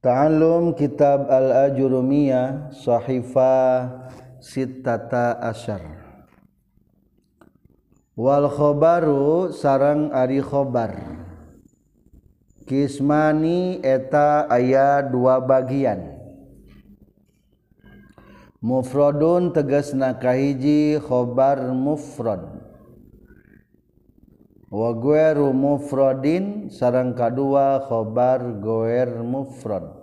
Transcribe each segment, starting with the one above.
Ta'allum kitab Al-Ajurumiyah Sahifa Sittata Asyar. Wal khobaru sarang ari khobar. Kismani eta aya dua bagian. Mufrodun tegas nakahiji khobar mufrod wa gueru mufradin sarang kadua khobar goer mufrad.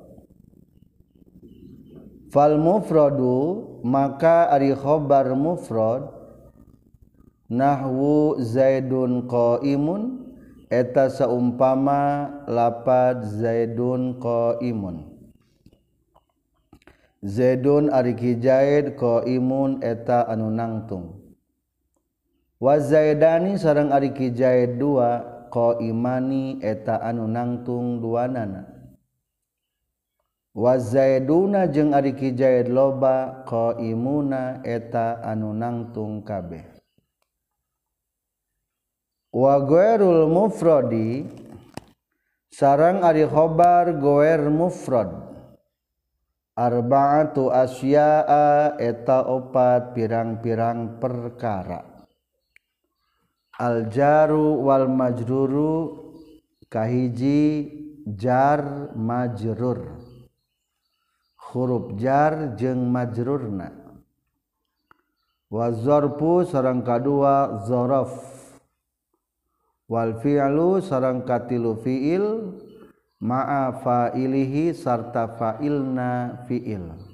Fal mufradu maka ari khobar mufrad nahwu zaidun qaimun eta saumpama lapad zaidun qaimun. Zaidun ari kijaid qaimun eta anu nangtung. wazaidani sarang ari Kijaid dua ko imani eta anu nangtung dua nana wazaiduna jeung ari Kijaid loba ko imuna eta anu nangtung kabeh. Wagoerul mufrodi sarang ari khobar goer mufrod. Arba'atu asya'a eta opat pirang-pirang perkara. aljaru wal majruru kahiji jar majrur. Huruf jar jeung majrurna. Wa zarfu sareng kadua zaraf wal fi'lu sareng katilu fi'il. Ma'a fa'ilihi sarta fa'ilna fi'il.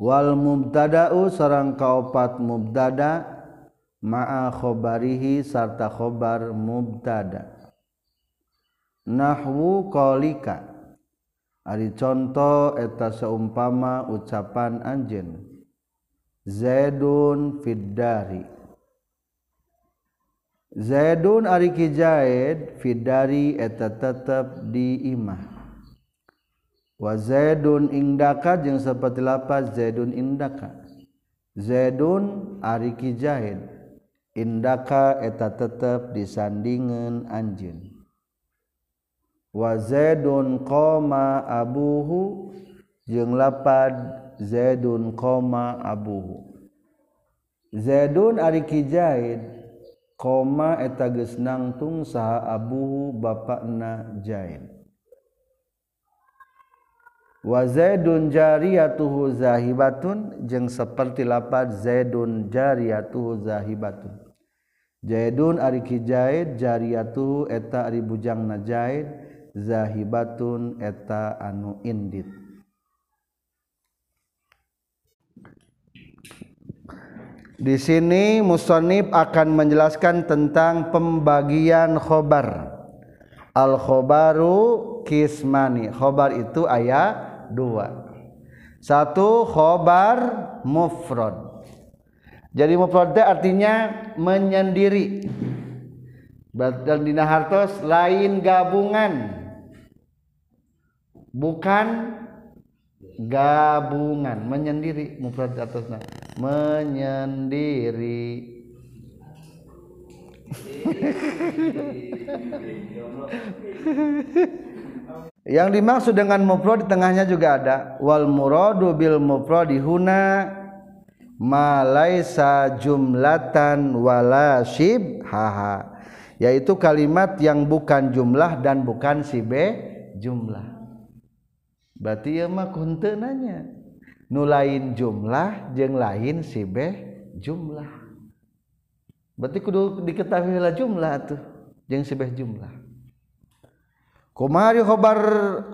wal mubtada'u sareng kaopat mubtada ma'a khobarihi sarta khobar mubtada. Nahwu qalika ari contoh eta seumpama ucapan anjeun. Zaidun fiddari. Zaidun ari kijaid fiddari eta tetep di imah wa zaidun indaka jeung seperti lapas zaidun indaka. Zaidun ari ki zahid indaka eta tetep disandingan anjeun. Wa zaidun qoma abuhu jeung lapad zaidun qoma abuhu. Zaidun ari ki zahid qoma eta geus nangtung saha abuhu bapakna zahid wa zaidun jariyatuhu zahibatun jeung seperti lapat zaidun jariyatuhu zahibatun zaidun ari ki zaid jariyatuhu eta ari bujangna zaid zahibatun eta anu indit Di sini musonib akan menjelaskan tentang pembagian khobar. Al khobaru kismani. Khobar itu ayat dua. Satu khobar mufrad. Jadi mufrad artinya menyendiri. Dan dina hartos lain gabungan. Bukan gabungan menyendiri. Mufrad atasnya. Menyendiri yang dimaksud dengan mufrad di tengahnya juga ada. Wal muradu bil mufradi huna ma laisa jumlatan wala shibhaha yaitu kalimat yang bukan jumlah dan bukan sibe jumlah. Berarti ya mah kunteunanya nu lain jumlah jeung lain sibe jumlah. Berarti kudu diketahui lah jumlah tuh jeung sibeh jumlah kumari khobar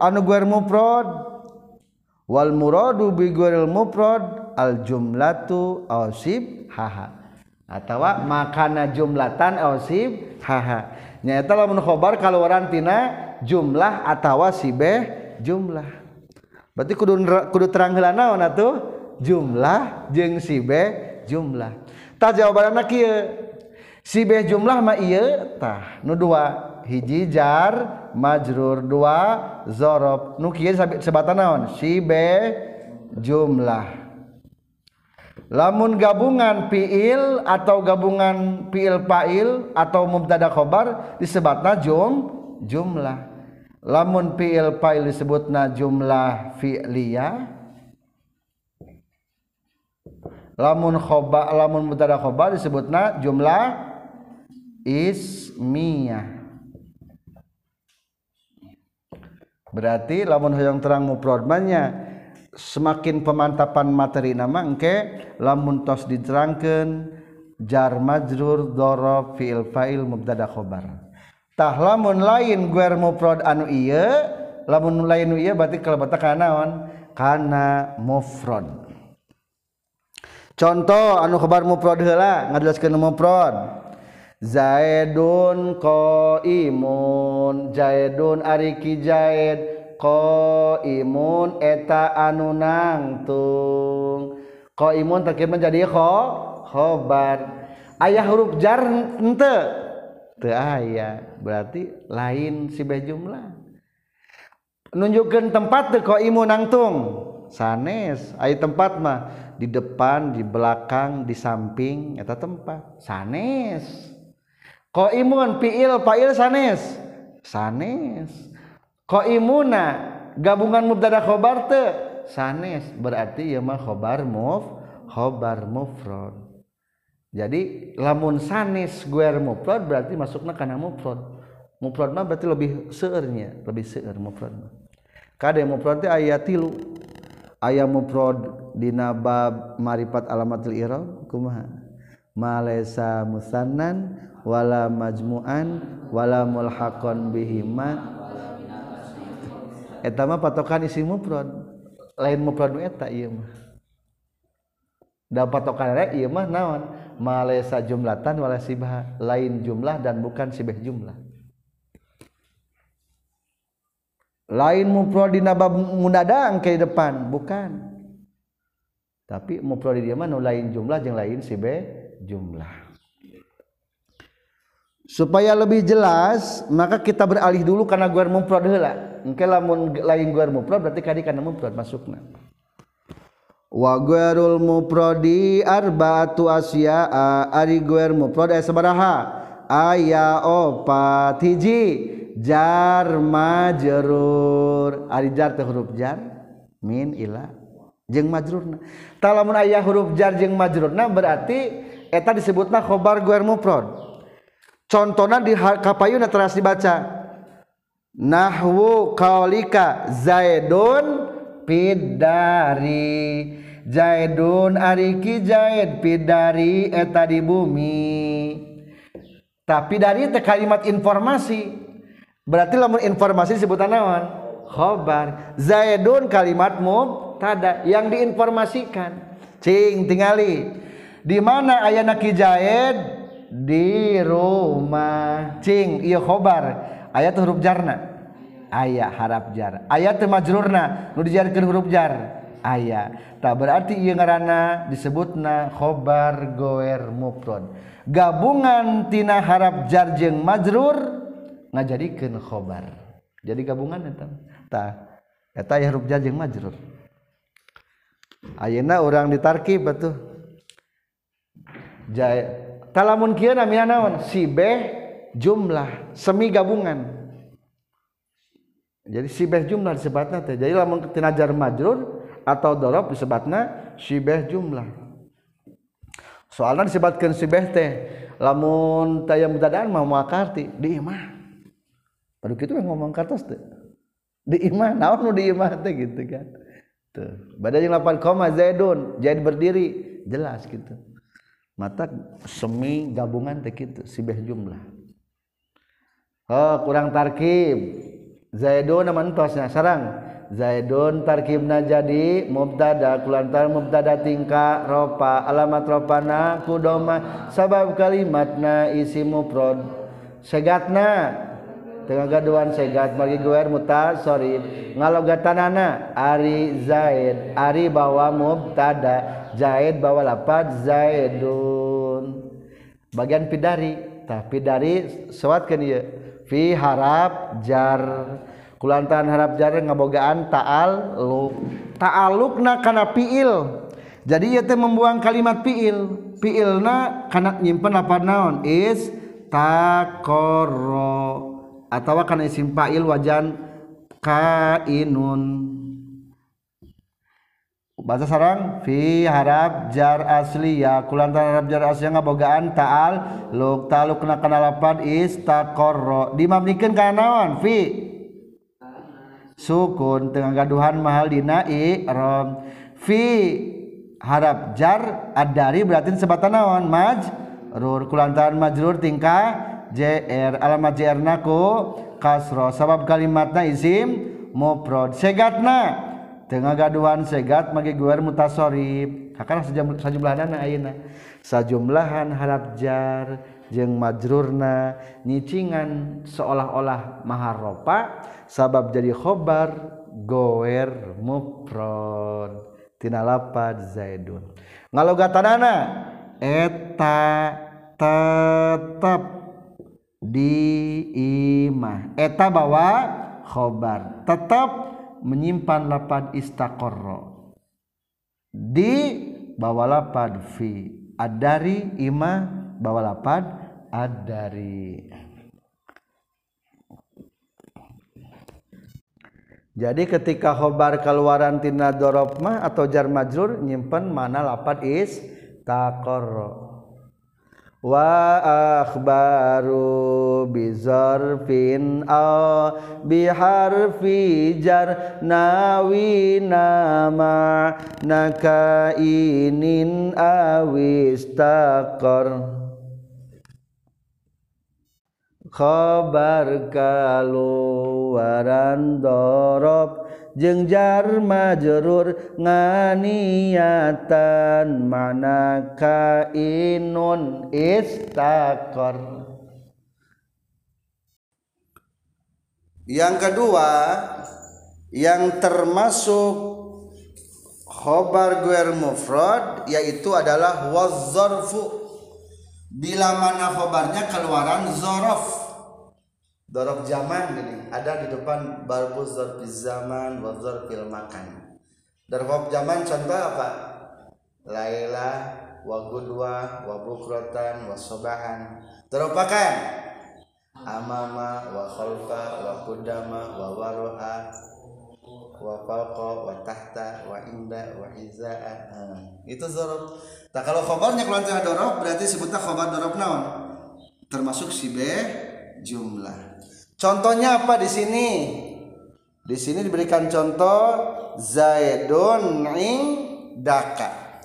anu guer mufrad wal muradu bi gueril mufrad al jumlatu ausib haha. Atawa makana jumlatan ausib haha. Nyata lamun khobar kaluaran tina jumlah atawa sibeh jumlah. Berarti kudu kudu terang heula naon atuh jumlah jeung sibeh jumlah. Tah jawabanna kieu sibeh jumlah mah ieu tah nu dua. Hiji jar majrur dua zorob. Nu kieu sebatan naon? Sibeh jumlah. Lamun gabungan fiil atau gabungan fiil fa'il atau mubtada khobar disebatna jum jumlah. Lamun fiil fa'il disebutna jumlah fi'liyah lamun khoba lamun mubtada khobar disebutna jumlah ismiyah berarti lamun hoyong terang mufradnya semakin pemantapan materi nama engke lamun tos diterangkan jar majrur dorob fiil fa'il mubtada khobar. Tah lamun lain guer mufrad anu iya lamun lain iya berarti kelebatan kanaon kana mufrad contoh anu khobar mufrad heula ngajelaskeun mufrad Zaidun qaimun. Zaidun ari ki Zaid qaimun eta anu nangtung. Qaimun takir menjadi kho khobar. Ayah huruf jar henteu teu aya berarti lain si jumlah. Nunjukkeun tempat teu qaimun nangtung. Sanes aya tempat mah? Di depan di belakang di samping eta tempat. Sanes. Kok imun piil pail sanes. Sanes. Kok imuna gabungan mubtada khobar te. Sanes berarti ya mah khobar muf khobar mufrad. Jadi lamun sanis guer mufrad berarti masuknya karena mufrad. Mufrad mah berarti lebih seernya lebih seer mufrad mah. Kade mufrad teh aya tilu. Aya mufrad dina bab marifat alamatul i'rab kumaha? Malesa musannan wala majmu'an wala mulhaqan bihima eta mah patokan isi mufrad. Lain mufrad eta ieu mah. Da patokan ieu mah naon? Malesa jumlatan wala sibah lain jumlah dan bukan sibah jumlah. Lain mufrad di nabab munadang ke depan bukan. Tapi mufrad di mana lain jumlah yang lain sibah jumlah supaya lebih jelas maka kita beralih dulu karena guar mufrad heula. Engke lamun lain guar mufrad berarti kadi kana mufrad masukna. Wa guarul mufradi arba'atu asya ari guar muprod aya sabaraha? Aya opat hiji. Jar majrur. Ari jar teh huruf jar? Min ila. Jeung majrurna. Talamun aya huruf jar jeung majrurna berarti eta disebutna khobar guar muprod contohna di kapayuna teras dibaca. Nahwu qaulika zaidun pidari. Zaidun ariki Zaid pidari eta di bumi. Tapi dari teh kalimat informasi. Berarti lamun informasi sebutan naon khobar. Zaidun kalimat mubtada yang diinformasikan. Cing tingali. Di mana ayana ki Zaid di rumah. Cing iya khobar. Ayat huruf jarna. Ayah harap jar. Ayat majrurna nu dijarkeun huruf jar. Ayah tak berarti ieu ngaranna disebutna khobar goer mufrad gabungan tina harap jar jeung majrur ngajadikeun khobar. Jadi gabungan eta. Tah eta aya huruf jar jeung majrur. Ayeuna urang ditarkib atuh. Talamun kieu namina naon sibeh jumlah semi gabungan. Jadi sibeh jumlah disebutna teh. Jadi lamun tinajar majrur atau dorob disebutna sibeh jumlah. Soalnya disebutkan sibeh teh lamun mutadaan mau makarti di imah. Baru gitu yang ngomong kertas teh. Di imah naon nu di imah teh gitu kan. Tuh yang lapan koma zaidun. Zaid berdiri jelas gitu mata semi gabungan teh gitu sibeh jumlah. Oh kurang tarkib. Zaidun mantosnya sarang. Zaidun tarkibna jadi mubtada kulantar mubtada tingka ropa alamat ropana kudoma sabab kalimatna isi mufrad. Segatna. Tengah gaduan segat bagi gue muta sorry. Ngalogatanana ari Zaid ari bawa mubtada Zaid bawa lapat Zaidun. Bagian pidari. Tapi dari sewatkan ya fi harap jar. Kulantaran harap jar ngabogaan ta'al ta'alluq ta'alluqna kana fiil jadi ieu teh membuang kalimat fiil fiilna kana nyimpen apa naon? Is takoro. Atau kana isim fa'il wajan kainun. Bahasa sarang fi harap jar asli ya. Kulantaran harap jar asli ngabogaan ta'al luk taluk kena kena lapan istaqarra dimamnikeun kana naon fi? Sukun tengah gaduhan mahal dina rom fi harap jar adari berarti sebatan naon maj? Rur kulantaran majrur tingkah? Jr alamat jr naku kasro sabab kalimatna isim mufrad segatna tengah gaduhan segat magi guer mutasorib. Hakana sajumlahan ayeuna. Sajumlahan harap jar jeung majrurna nyicingan seolah-olah maharopa sabab jadi khobar goer mufrad tina lapad zaidun. Ngalogatanana eta tetap di imah. Eta bawa khobar. Tetap menyimpan lapad istaqorro di bawa lapad fi. Adari ima bawa lapad adari Jadi ketika khobar keluaran tina dorob mah atau jar majrur nyimpen mana lapad is takorro. Wa akhbaru bizarfin aw biharfi jar nawi nama nakainin awistaqar khabar kaluaran dorob jar majrur nganiatan mana kainun istakor? Yang kedua yang termasuk khobar guer mufrad yaitu adalah wazzarfu bila mana khobarnya keluaran zorof Dorob zaman ini ada di depan barbuz zarfiz zaman wa zarfil makan. Dorob zaman contoh apa? Laila wa gudwa wa bukrotan wa sobahan. Amama wa khalfa wa kudama wa waroha wa inda wa izaa. Hmm. Itu dorob. Tak kalau khobarnya kalau ada dorob berarti sebutnya khobar dorob naon? Termasuk si B jumlah. Contohnya apa di sini? Di sini diberikan contoh Zaidun ing daka.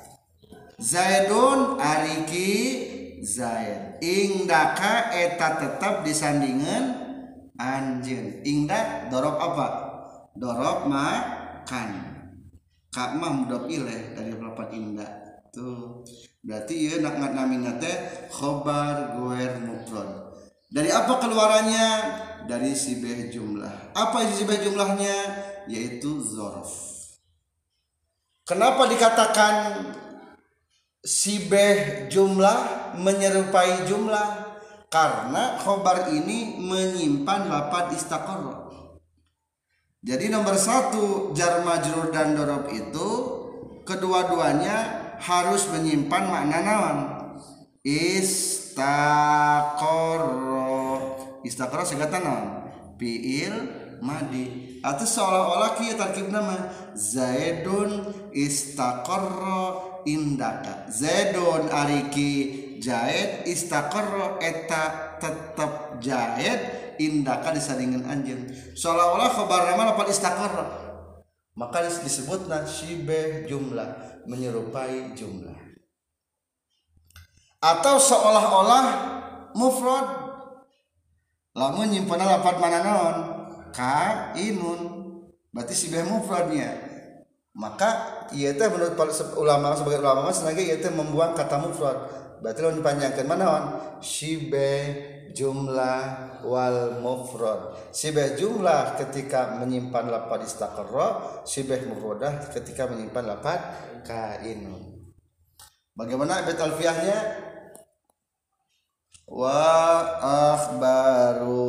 Zaidun ariki Zaid. Ing daka eta tetap disandingan anjing. Dak dorok apa? Dorok makan. Kak mah mudah pilih dari pelapat indah. Tuh. Berarti ya nak namina teh khobar guer mufrad. Dari apa keluarannya? dari sibeh jumlah. Apa isi sibeh jumlahnya? Yaitu zorof. Kenapa dikatakan sibeh jumlah menyerupai jumlah? Karena khobar ini menyimpan lapan istakor. Jadi nomor satu jar majrur dan dorob itu kedua-duanya harus menyimpan makna nawan istakor istakara segata naon fiil madi. Atau seolah-olah kia tarkib nama zaidun istaqarra indaka. Zaidun ariki jaid istaqarra eta tetap jaid indaka disandingkan anjing. Seolah-olah khabar nama lapan istaqarra maka disebut nasibeh jumlah menyerupai jumlah. Atau seolah-olah mufrad lamun nyimpen lapat mana naon? Kainun berarti si mufradnya. Maka ia teh menurut para ulama sebagai ulama mas lagi ia teh membuang kata mufrad. Berarti lamun dipanjangkan mana naon? Sibe jumlah wal mufrad. Sibeh jumlah ketika menyimpan lapat istaqarra sibeh mufradah ketika menyimpan lapat kainun bagaimana ibet alfiahnya? Wa akhbaru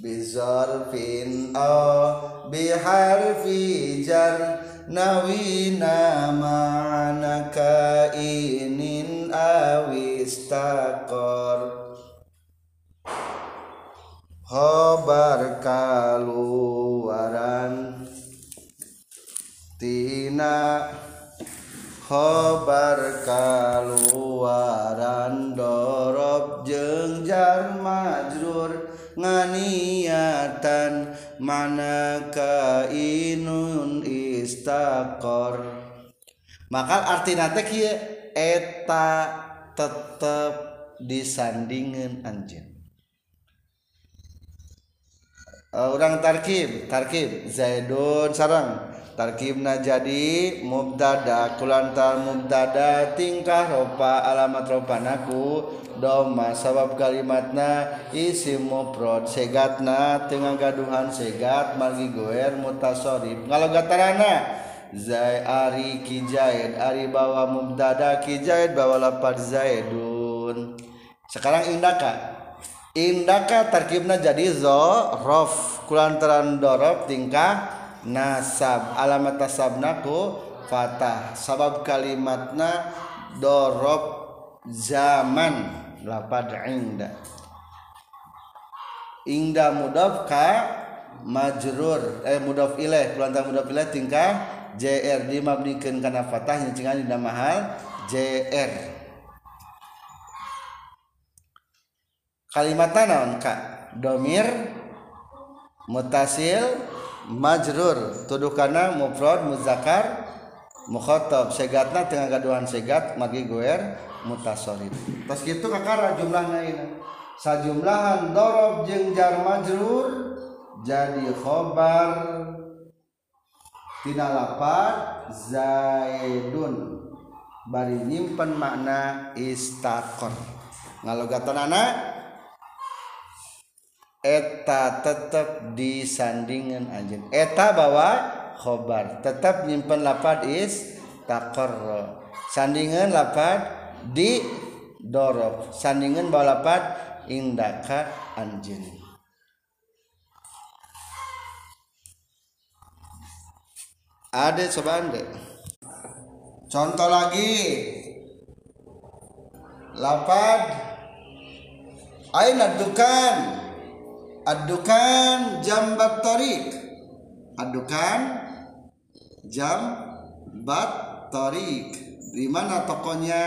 bizarfin aw biharfi jar nawina ma'ana kainin awistaqar khobar kaluaran tina. Khobar kaluaran dorob jeung jar majrur nganiatan mana kainun istakor. Maka artina teh kieu eta tetep disandingin anjeun. Orang tarkib tarkib zaidun sarang tarkibna jadi mubtada kulantar mubtada tingkah ropa alamat ropanaku doma sabab kalimatna isim mufrad segatna tengah gaduhan segat margi goer mutasorib. Kalau gatarana Zai ari kijaid ari bawa mubtada kijaid bawa lapad zaidun. Sekarang indaka. Indaka tarkibna jadi zo rof kulantaran dorob tingkah nasab. Alamat nasabnaku fatah. Sabab kalimatna dorob zaman. Lapad inda. Ingda mudaf ka majrur. Eh mudaf ilaih kulantaran mudaf ilaih tingkah jr dimabdikeun kana fatah nyencengan dina mahal jr kalimat naon kak? Domir mutasil majrur. Tuduhkana mufrad muzakkar mukhatab. Segatna tengah gaduhan segat magi goer mutasorid pas gitu kakara jumlahnya ini. Sajumlahan dorob jeng jar majrur jadi khobar. Tina lapar zaidun. Bari nyimpen makna istakor. Ngalogatan anak eta tetap disandingan anjing. Eta bawa khobar. Tetap nyimpen lapad is takor sandingan lapad di dorob sandingan bawa lapad indaka anjing. Ada coba anda contoh lagi. Lapad. Aina dukan adukan jambat tarik adukan jambat tarik di mana tokonya?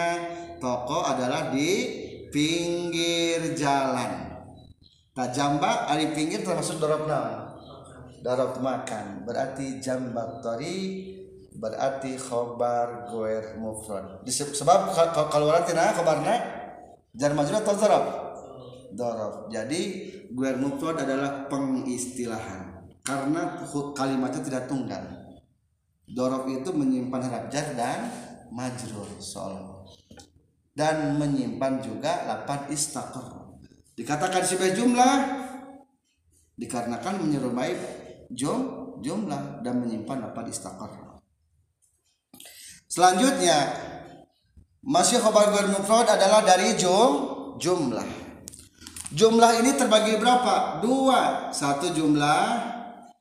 Toko adalah di pinggir jalan. Nah jambak di pinggir termasuk dorok naon dorok makan. Berarti jambat tarik berarti khobar goer mufrad. Sebab kalau orang tidak khobarnya jar majrur atau dorof. Jadi guer mufrad adalah pengistilahan. Karena kalimatnya tidak tunggal. Dorof itu menyimpan harap jar dan majrur soal dan menyimpan juga lapan istakor dikatakan sebagai jumlah dikarenakan menyerupai jum jumlah dan menyimpan lapan istakor selanjutnya masih khobar guer adalah dari jum jumlah Jumlah ini terbagi berapa? Dua. Satu jumlah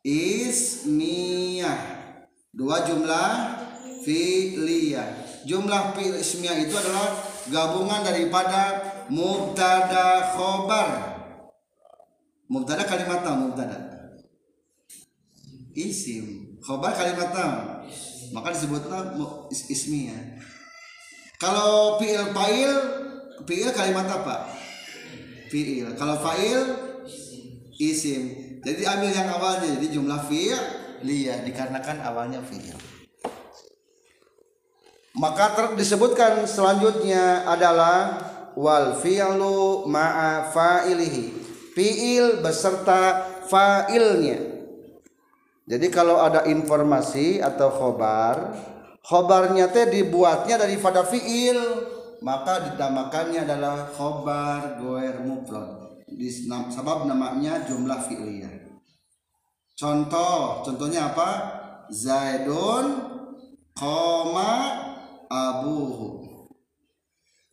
ismiyah. Dua jumlah fi'liyah. Jumlah ismiyah itu adalah gabungan daripada mubtada khobar. Mubtada kalimat tam mubtada. Isim. Khobar kalimat tam. Maka disebutlah ismiyah. Kalau fi'il fa'il, fi'il kalimat apa? Fiil kalau fa'il isim. Jadi ambil yang awalnya jadi jumlah fiil liya dikarenakan awalnya fiil maka ter disebutkan selanjutnya adalah wal fi'lu ma'a fa'ilihi. Fiil beserta fa'ilnya. Jadi kalau ada informasi atau khobar khobarnya teh dibuatnya daripada fiil maka dinamakannya adalah khobar goer mufrad sebab namanya jumlah fi'liyah. Contoh contohnya apa? Zaidun koma abuhu.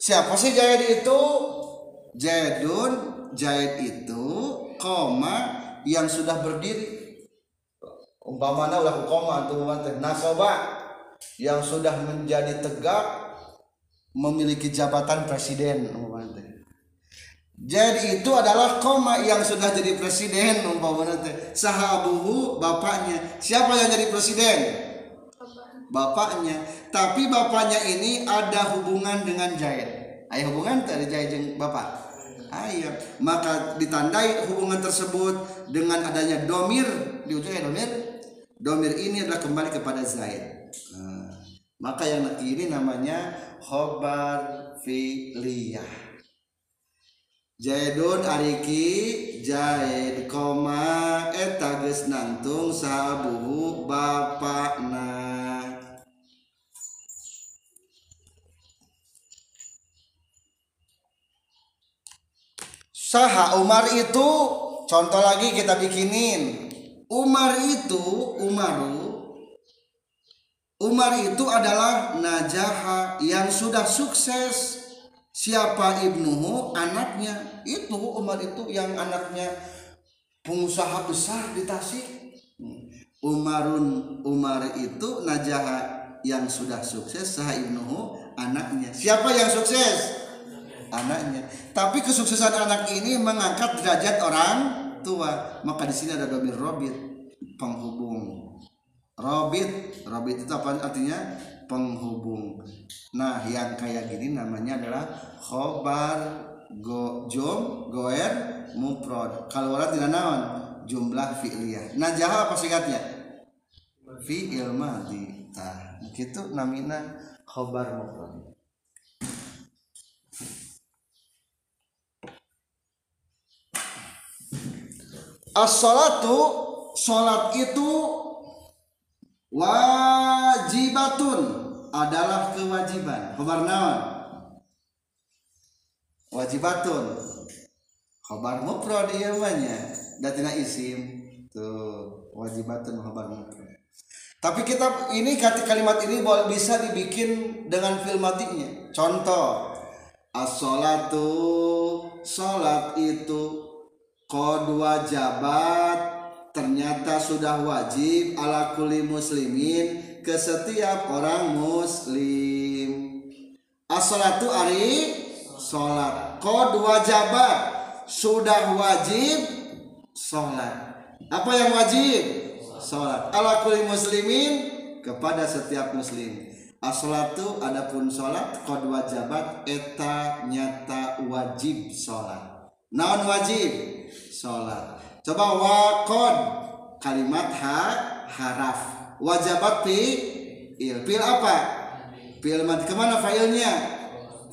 Siapa sih Zaid itu? Zaidun Zaid itu koma yang sudah berdiri. Umpamanya ulah koma atau nasoba yang sudah menjadi tegak memiliki jabatan presiden jadi itu adalah koma yang sudah jadi presiden umpamanya sahabuhu bapaknya. Siapa yang jadi presiden? Bapaknya. Tapi bapaknya ini ada hubungan dengan Zaid ayah hubungan dari Zaid jeung bapak? Ayah maka ditandai hubungan tersebut dengan adanya domir. Di ujungnya domir? Domir ini adalah kembali kepada Zaid nah, maka yang ini namanya khobar filiyah. Zaidun ariki Zaid koma eta geus nangtung sabuhu bapakna. Saha Umar itu contoh lagi kita bikinin. Umar itu Umaru Umar itu adalah najaha yang sudah sukses. Siapa ibnuhu? Anaknya. Itu Umar itu yang anaknya pengusaha besar di Tasik. Umarun Umar itu najaha yang sudah sukses. Sah ibnuhu? Anaknya. Siapa yang sukses? Anaknya. Tapi kesuksesan anak ini mengangkat derajat orang tua. Maka di sini ada domir robit penghubung robit. Robit itu apa artinya? Penghubung. Nah yang kayak gini namanya adalah khobar go jom goer muprod kalau orang tidak naon? Jumlah fi'liyah. Nah jaha apa singkatnya? Fi'il madhi. Nah gitu namina khobar muprod as-salatu salat itu wajibatun adalah kewajiban. Khabar naon? Wajibatun. Khabar mufrad ieu mah nya isim. Tuh wajibatun khabar mufrad. Tapi kita ini kalimat ini bisa dibikin dengan filmatiknya contoh as-salatu salat itu qad wajabat ternyata sudah wajib ala kulli muslimin ke setiap orang muslim. As-salatu ari salat qad wajabat. Sudah wajib salat apa yang wajib? Salat ala kulli muslimin kepada setiap muslim. As-salatu adapun salat qad wajabat eta nyata wajib salat naon wajib? Salat coba wakod kalimat ha haraf. Wajabat pi il. Pil apa? Pil mati ke mana failnya?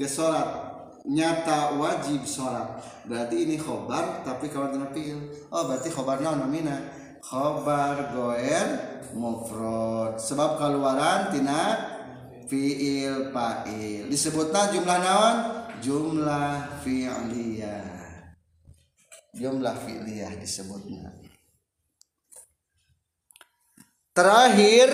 Ke sholat. Nyata wajib sholat. Berarti ini khobar tapi kalau tidak pil oh berarti khobar naon namina khobar goer mufrad. Sebab keluaran tina fiil fa'il. Disebutnya jumlah naon? Jumlah fi'liyah jumlah fi'liyah disebutnya. Terakhir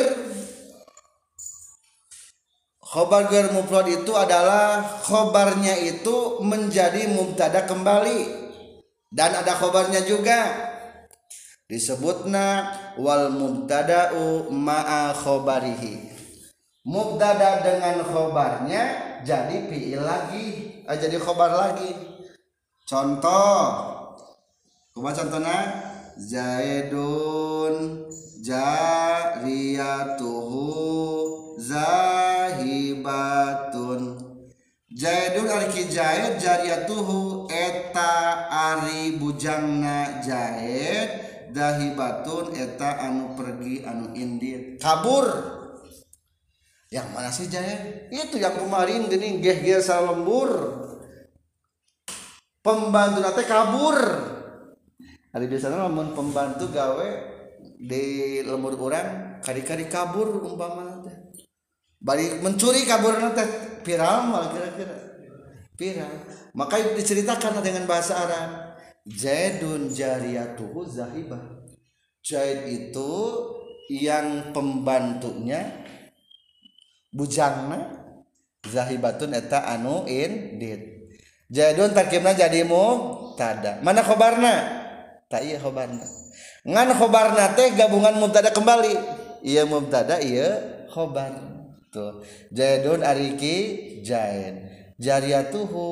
khobar ghair mufrad itu adalah khobarnya itu menjadi mubtada kembali. Dan ada khobarnya juga. Disebutna wal mubtada'u ma'a khobarihi. Mubtada dengan khobarnya jadi fi'il lagi eh, jadi khobar lagi. Contoh Kuma contohnya. Zaidun jariyatuhu zahibatun. Zaidun arki Zaid jariyatuhu eta ari bujangna Zaid dahibatun eta anu pergi anu indit. Kabur. Yang mana sih Zaid itu yang kemarin gini geh geh lembur pembantu nate kabur hari biasanya namun pembantu gawe di lemur orang kari-kari kabur umpama teh. Balik mencuri kabur nanti viral kira-kira. Viral. Maka diceritakan dengan bahasa Arab. Zaidun jariyatuhu zahibah. Zaid itu yang pembantunya bujangna zahibatun eta anu indit. Zaidun tarkibna jadimu tada mana khobarna tak iya khobarna. Ngan khobarna teh gabungan mubtada kembali. Iya mubtada iya khobar. Tuh. Jaidun ariki jaid jariyatuhu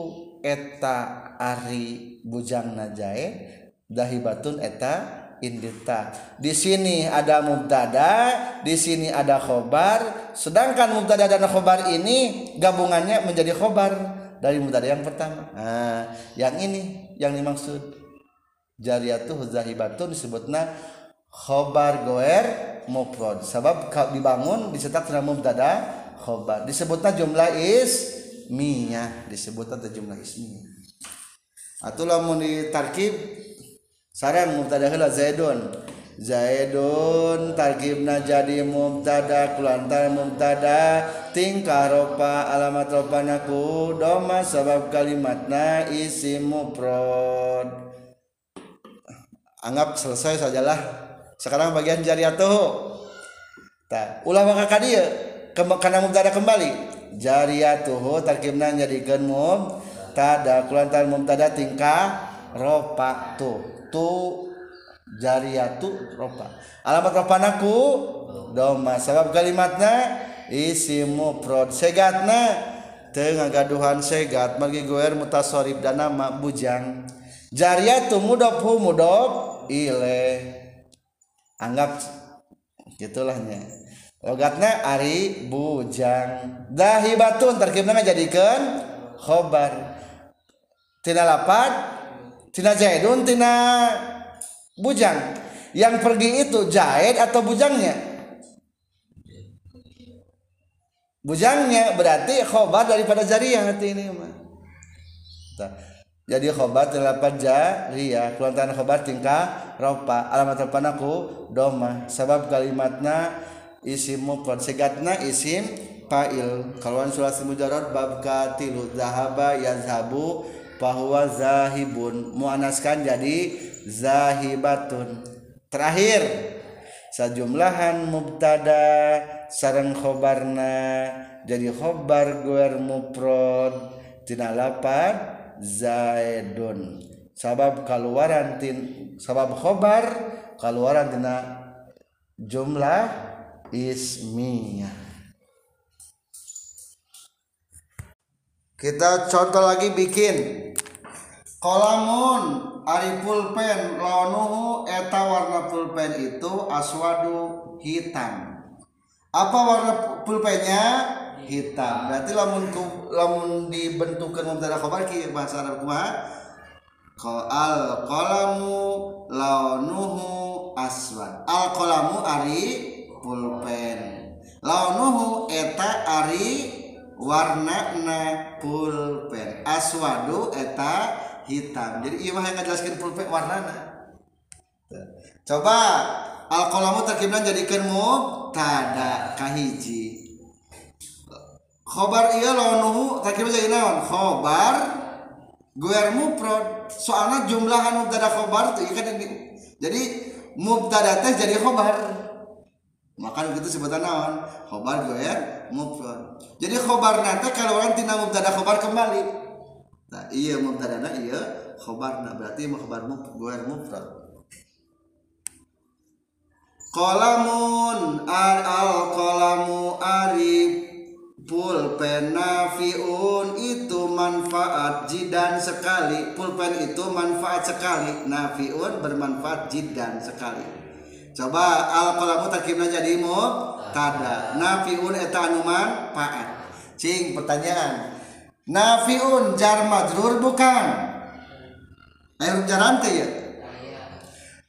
eta Ari bujang Najae dahibatun eta indita. Di sini ada mubtada di sini ada khobar. Sedangkan mubtada dan khobar ini gabungannya menjadi khobar. Dari mubtada yang pertama. Nah yang ini yang dimaksud jariyatuh zahibatun disebutnya khobar goer mufrad. Sabab ka- dibangun dicetak dengan mubtada khobar. Disebutnya jumlah ismiyah disebutnya teh jumlah ismiyah atau lamun ditarkib sarang mubtada heula zaidun. Zaidun tarkibna jadi mubtada kulantar mubtada tingkah ropa alamat ropana ku doma sabab kalimatna isim mufrad anggap selesai sajalah. Sekarang bagian jariah tuh tak ulah maka kadia karena mubtada kembali. Jariah tuh oh, tarkibna jadikan mum. Tada kulantan mubtada tingkah ropa tuh. Tuh jariah tuh ropa. Alamat ropanaku doma. Sebab kalimatnya isi mufrad segatna. Tengah gaduhan segat margi goer mutasorib dan nama bujang. Jariah tuh mudob hu mudob ile. Anggap gitulahnya logatnya Ari bujang. Dahibatun terkibna jadikan khobar. Tina lapat tina jaidun tina bujang. Yang pergi itu jaid atau bujangnya? Bujangnya berarti khobar daripada jariah hati ini mah. Jadi khobar delapan jariyah kelantaran khobar tingkah ropa. Alamat panaku doma sabab kalimatna isim mufrad segatna isim fa'il. Kaluan sulasi mujarrad bab katilu zahaba yazhabu bahwa zahibun. Muanaskan jadi zahibatun. Terakhir sajumlahan mubtada sareng khobarna jadi khobar guer mufrad tina lapad zaidun. Sabab keluaran tin sabab khobar keluaran tina jumlah ismiyah kita contoh lagi bikin. Kolamun ari pulpen launuhu eta warna pulpen itu aswadu hitam. Apa warna pulpennya hitam berarti lamun ku- lamun dibentukkan mubtada khabar ki bahasa Arab kumaha? Al qalamu launuhu aswad. Al qalamu ari pulpen. Launuhu eta ari warna pulpen. Aswadu eta hitam. Jadi iya mah yang ngajelaskeun pulpen warnana. Coba al qalamu terkibna jadikeun mubtada kahiji khobar iya launuhu terkibna jadi naon khobar guer mufrad soalnya jumlahan mubtada khobar tuh ikan ini jadi mubtada teh jadi khobar. Maka itu sebutan naon khobar guer mufrad jadi khobar nanti kalau orang tina mubtada khobar kembali. Nah iya mubtada na iya khobar nah berarti khobar muf guer mufrad kolamun al al kolamu arif pulpen nafiun itu manfaat jidan sekali. Pulpen itu manfaat sekali. Nafiun bermanfaat jidan sekali. Coba al kolamu takimna jadi tada nafiun eta anu manfaat cing pertanyaan. Nafiun jar majrur bukan? Ayo jaran teh ya?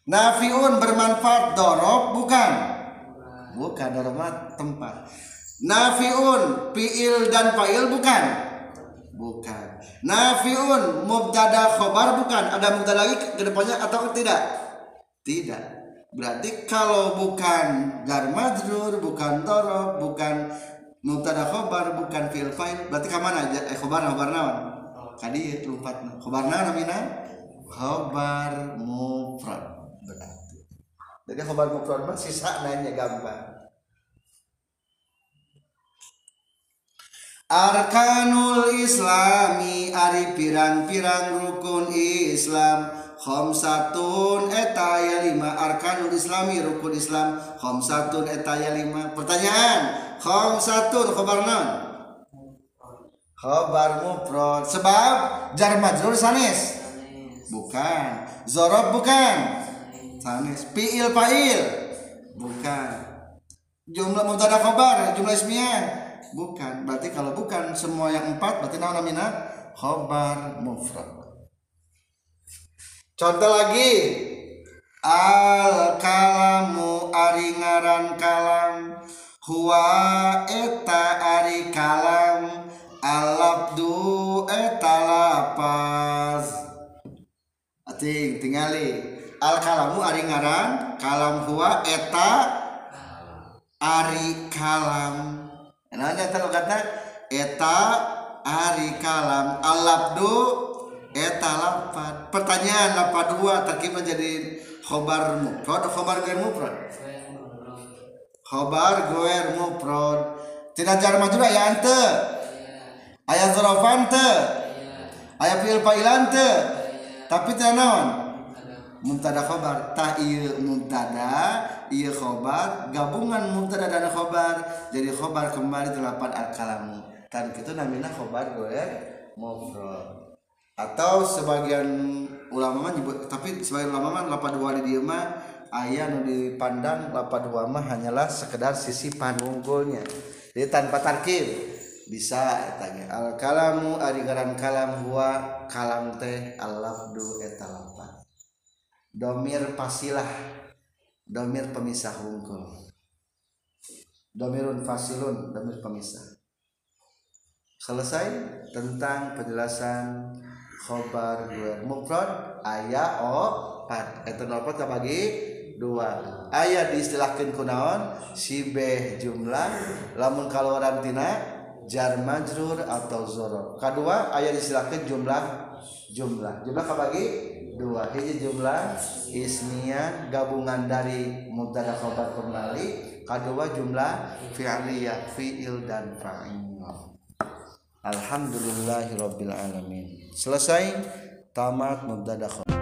Nafiun bermanfaat dorob bukan? Bukan dorob mah tempat Nafiun fiil dan fa'il bukan? Bukan. Nafiun mubtada khobar bukan? Ada mubtada lagi ke depannya atau tidak? Tidak. Berarti kalau bukan jar majrur, bukan dorob, bukan mubtada khobar, bukan fiil fa'il, berarti ke mana aja? Eh khobar khobar naon? Kadi lompat. Khobar naon namina? Khobar mufrad. Berarti. Jadi khobar mufrad mah sisa nanya gampang. Arkanul Islami ari pirang-pirang rukun Islam. Khomsatun etaya lima. Arkanul Islami rukun Islam. Khomsatun etaya lima. Pertanyaan. Khomsatun khobar naon? Khobar mufrad. Sebab jar majrur sanes. Bukan. Zorob bukan. Sanes. Fiil fa'il. Bukan. Jumlah mubtada khobar jumlah ismiyah bukan. Berarti kalau bukan semua yang empat berarti nama namina khobar mufrad. Contoh lagi. Al kalamu ari ngaran kalam. Huwa eta ari kalam. Alabdu eta lapas ating tingali. Al kalamu ari ngaran kalam huwa eta ari kalam nanya kalau kata eta ari kalam alabdu eta lapat pertanyaan lapat dua terkima menjadi khobar mufrad khobar gair mufrad? Khobar gair mufrad. Tidak jar maju ya ante ayat zarafan te. Ayat fiil failan te. Tapi tidak naon? Mubtada khobar. Ta ieu mubtada ieu khobar. Gabungan mubtada dan khobar. Jadi khobar kembali telapan al kalamu kan kitu namina khobar gair mufrad atau sebagian ulama mah tapi sebagian ulama mah lapan dua di dieu mah aya nu dipandang lapan dua mah hanyalah sekedar sisi panunggulnya. Jadi tanpa tarkib bisa ge al kalamu ari ngaran kalam huwa kalam teh al lafdu eta domir pasilah domir pemisah hungkul domirun fasilun domir pemisah. Selesai tentang penjelasan khobar guer mufrad ayat opat eta opat bagi dua. Ayat diistilahkan kunaon sibeh jumlah lamun kaluaran tina jar majrur atau zoro kedua ayat diistilahkan jumlah jumlah. Jumlah kabagi dua hiji jumlah ismiyah gabungan dari mubtada khobar kembali kedua jumlah fi'liyah fi'il dan fa'il. Alhamdulillahirabbil alamin. Selesai tamat mubtada khobar